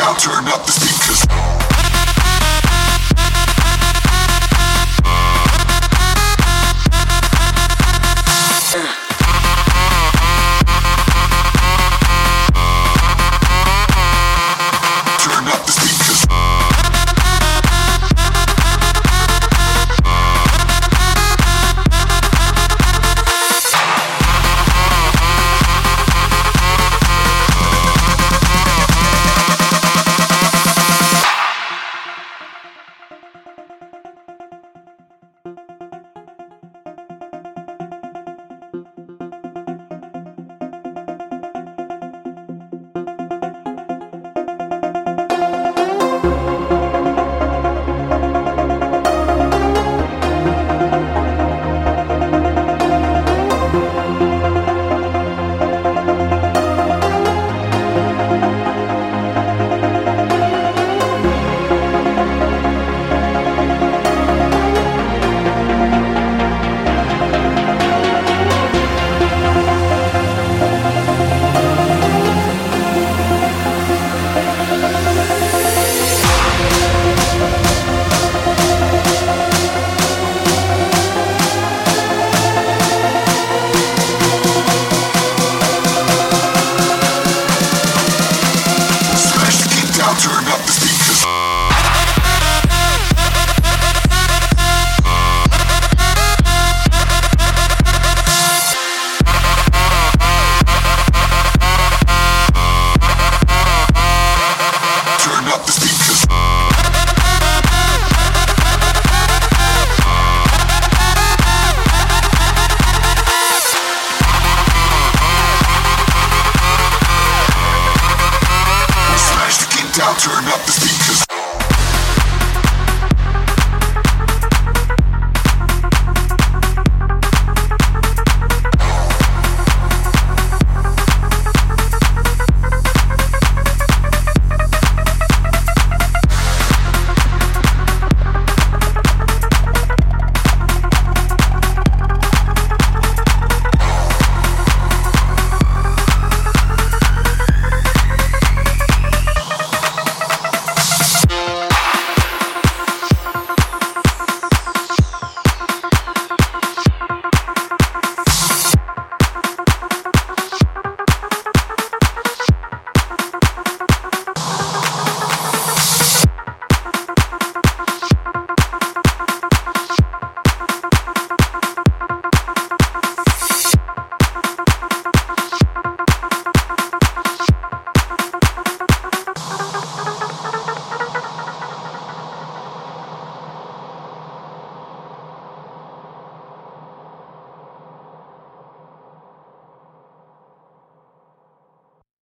down, turn up the speakers. Down, turn up the speakers.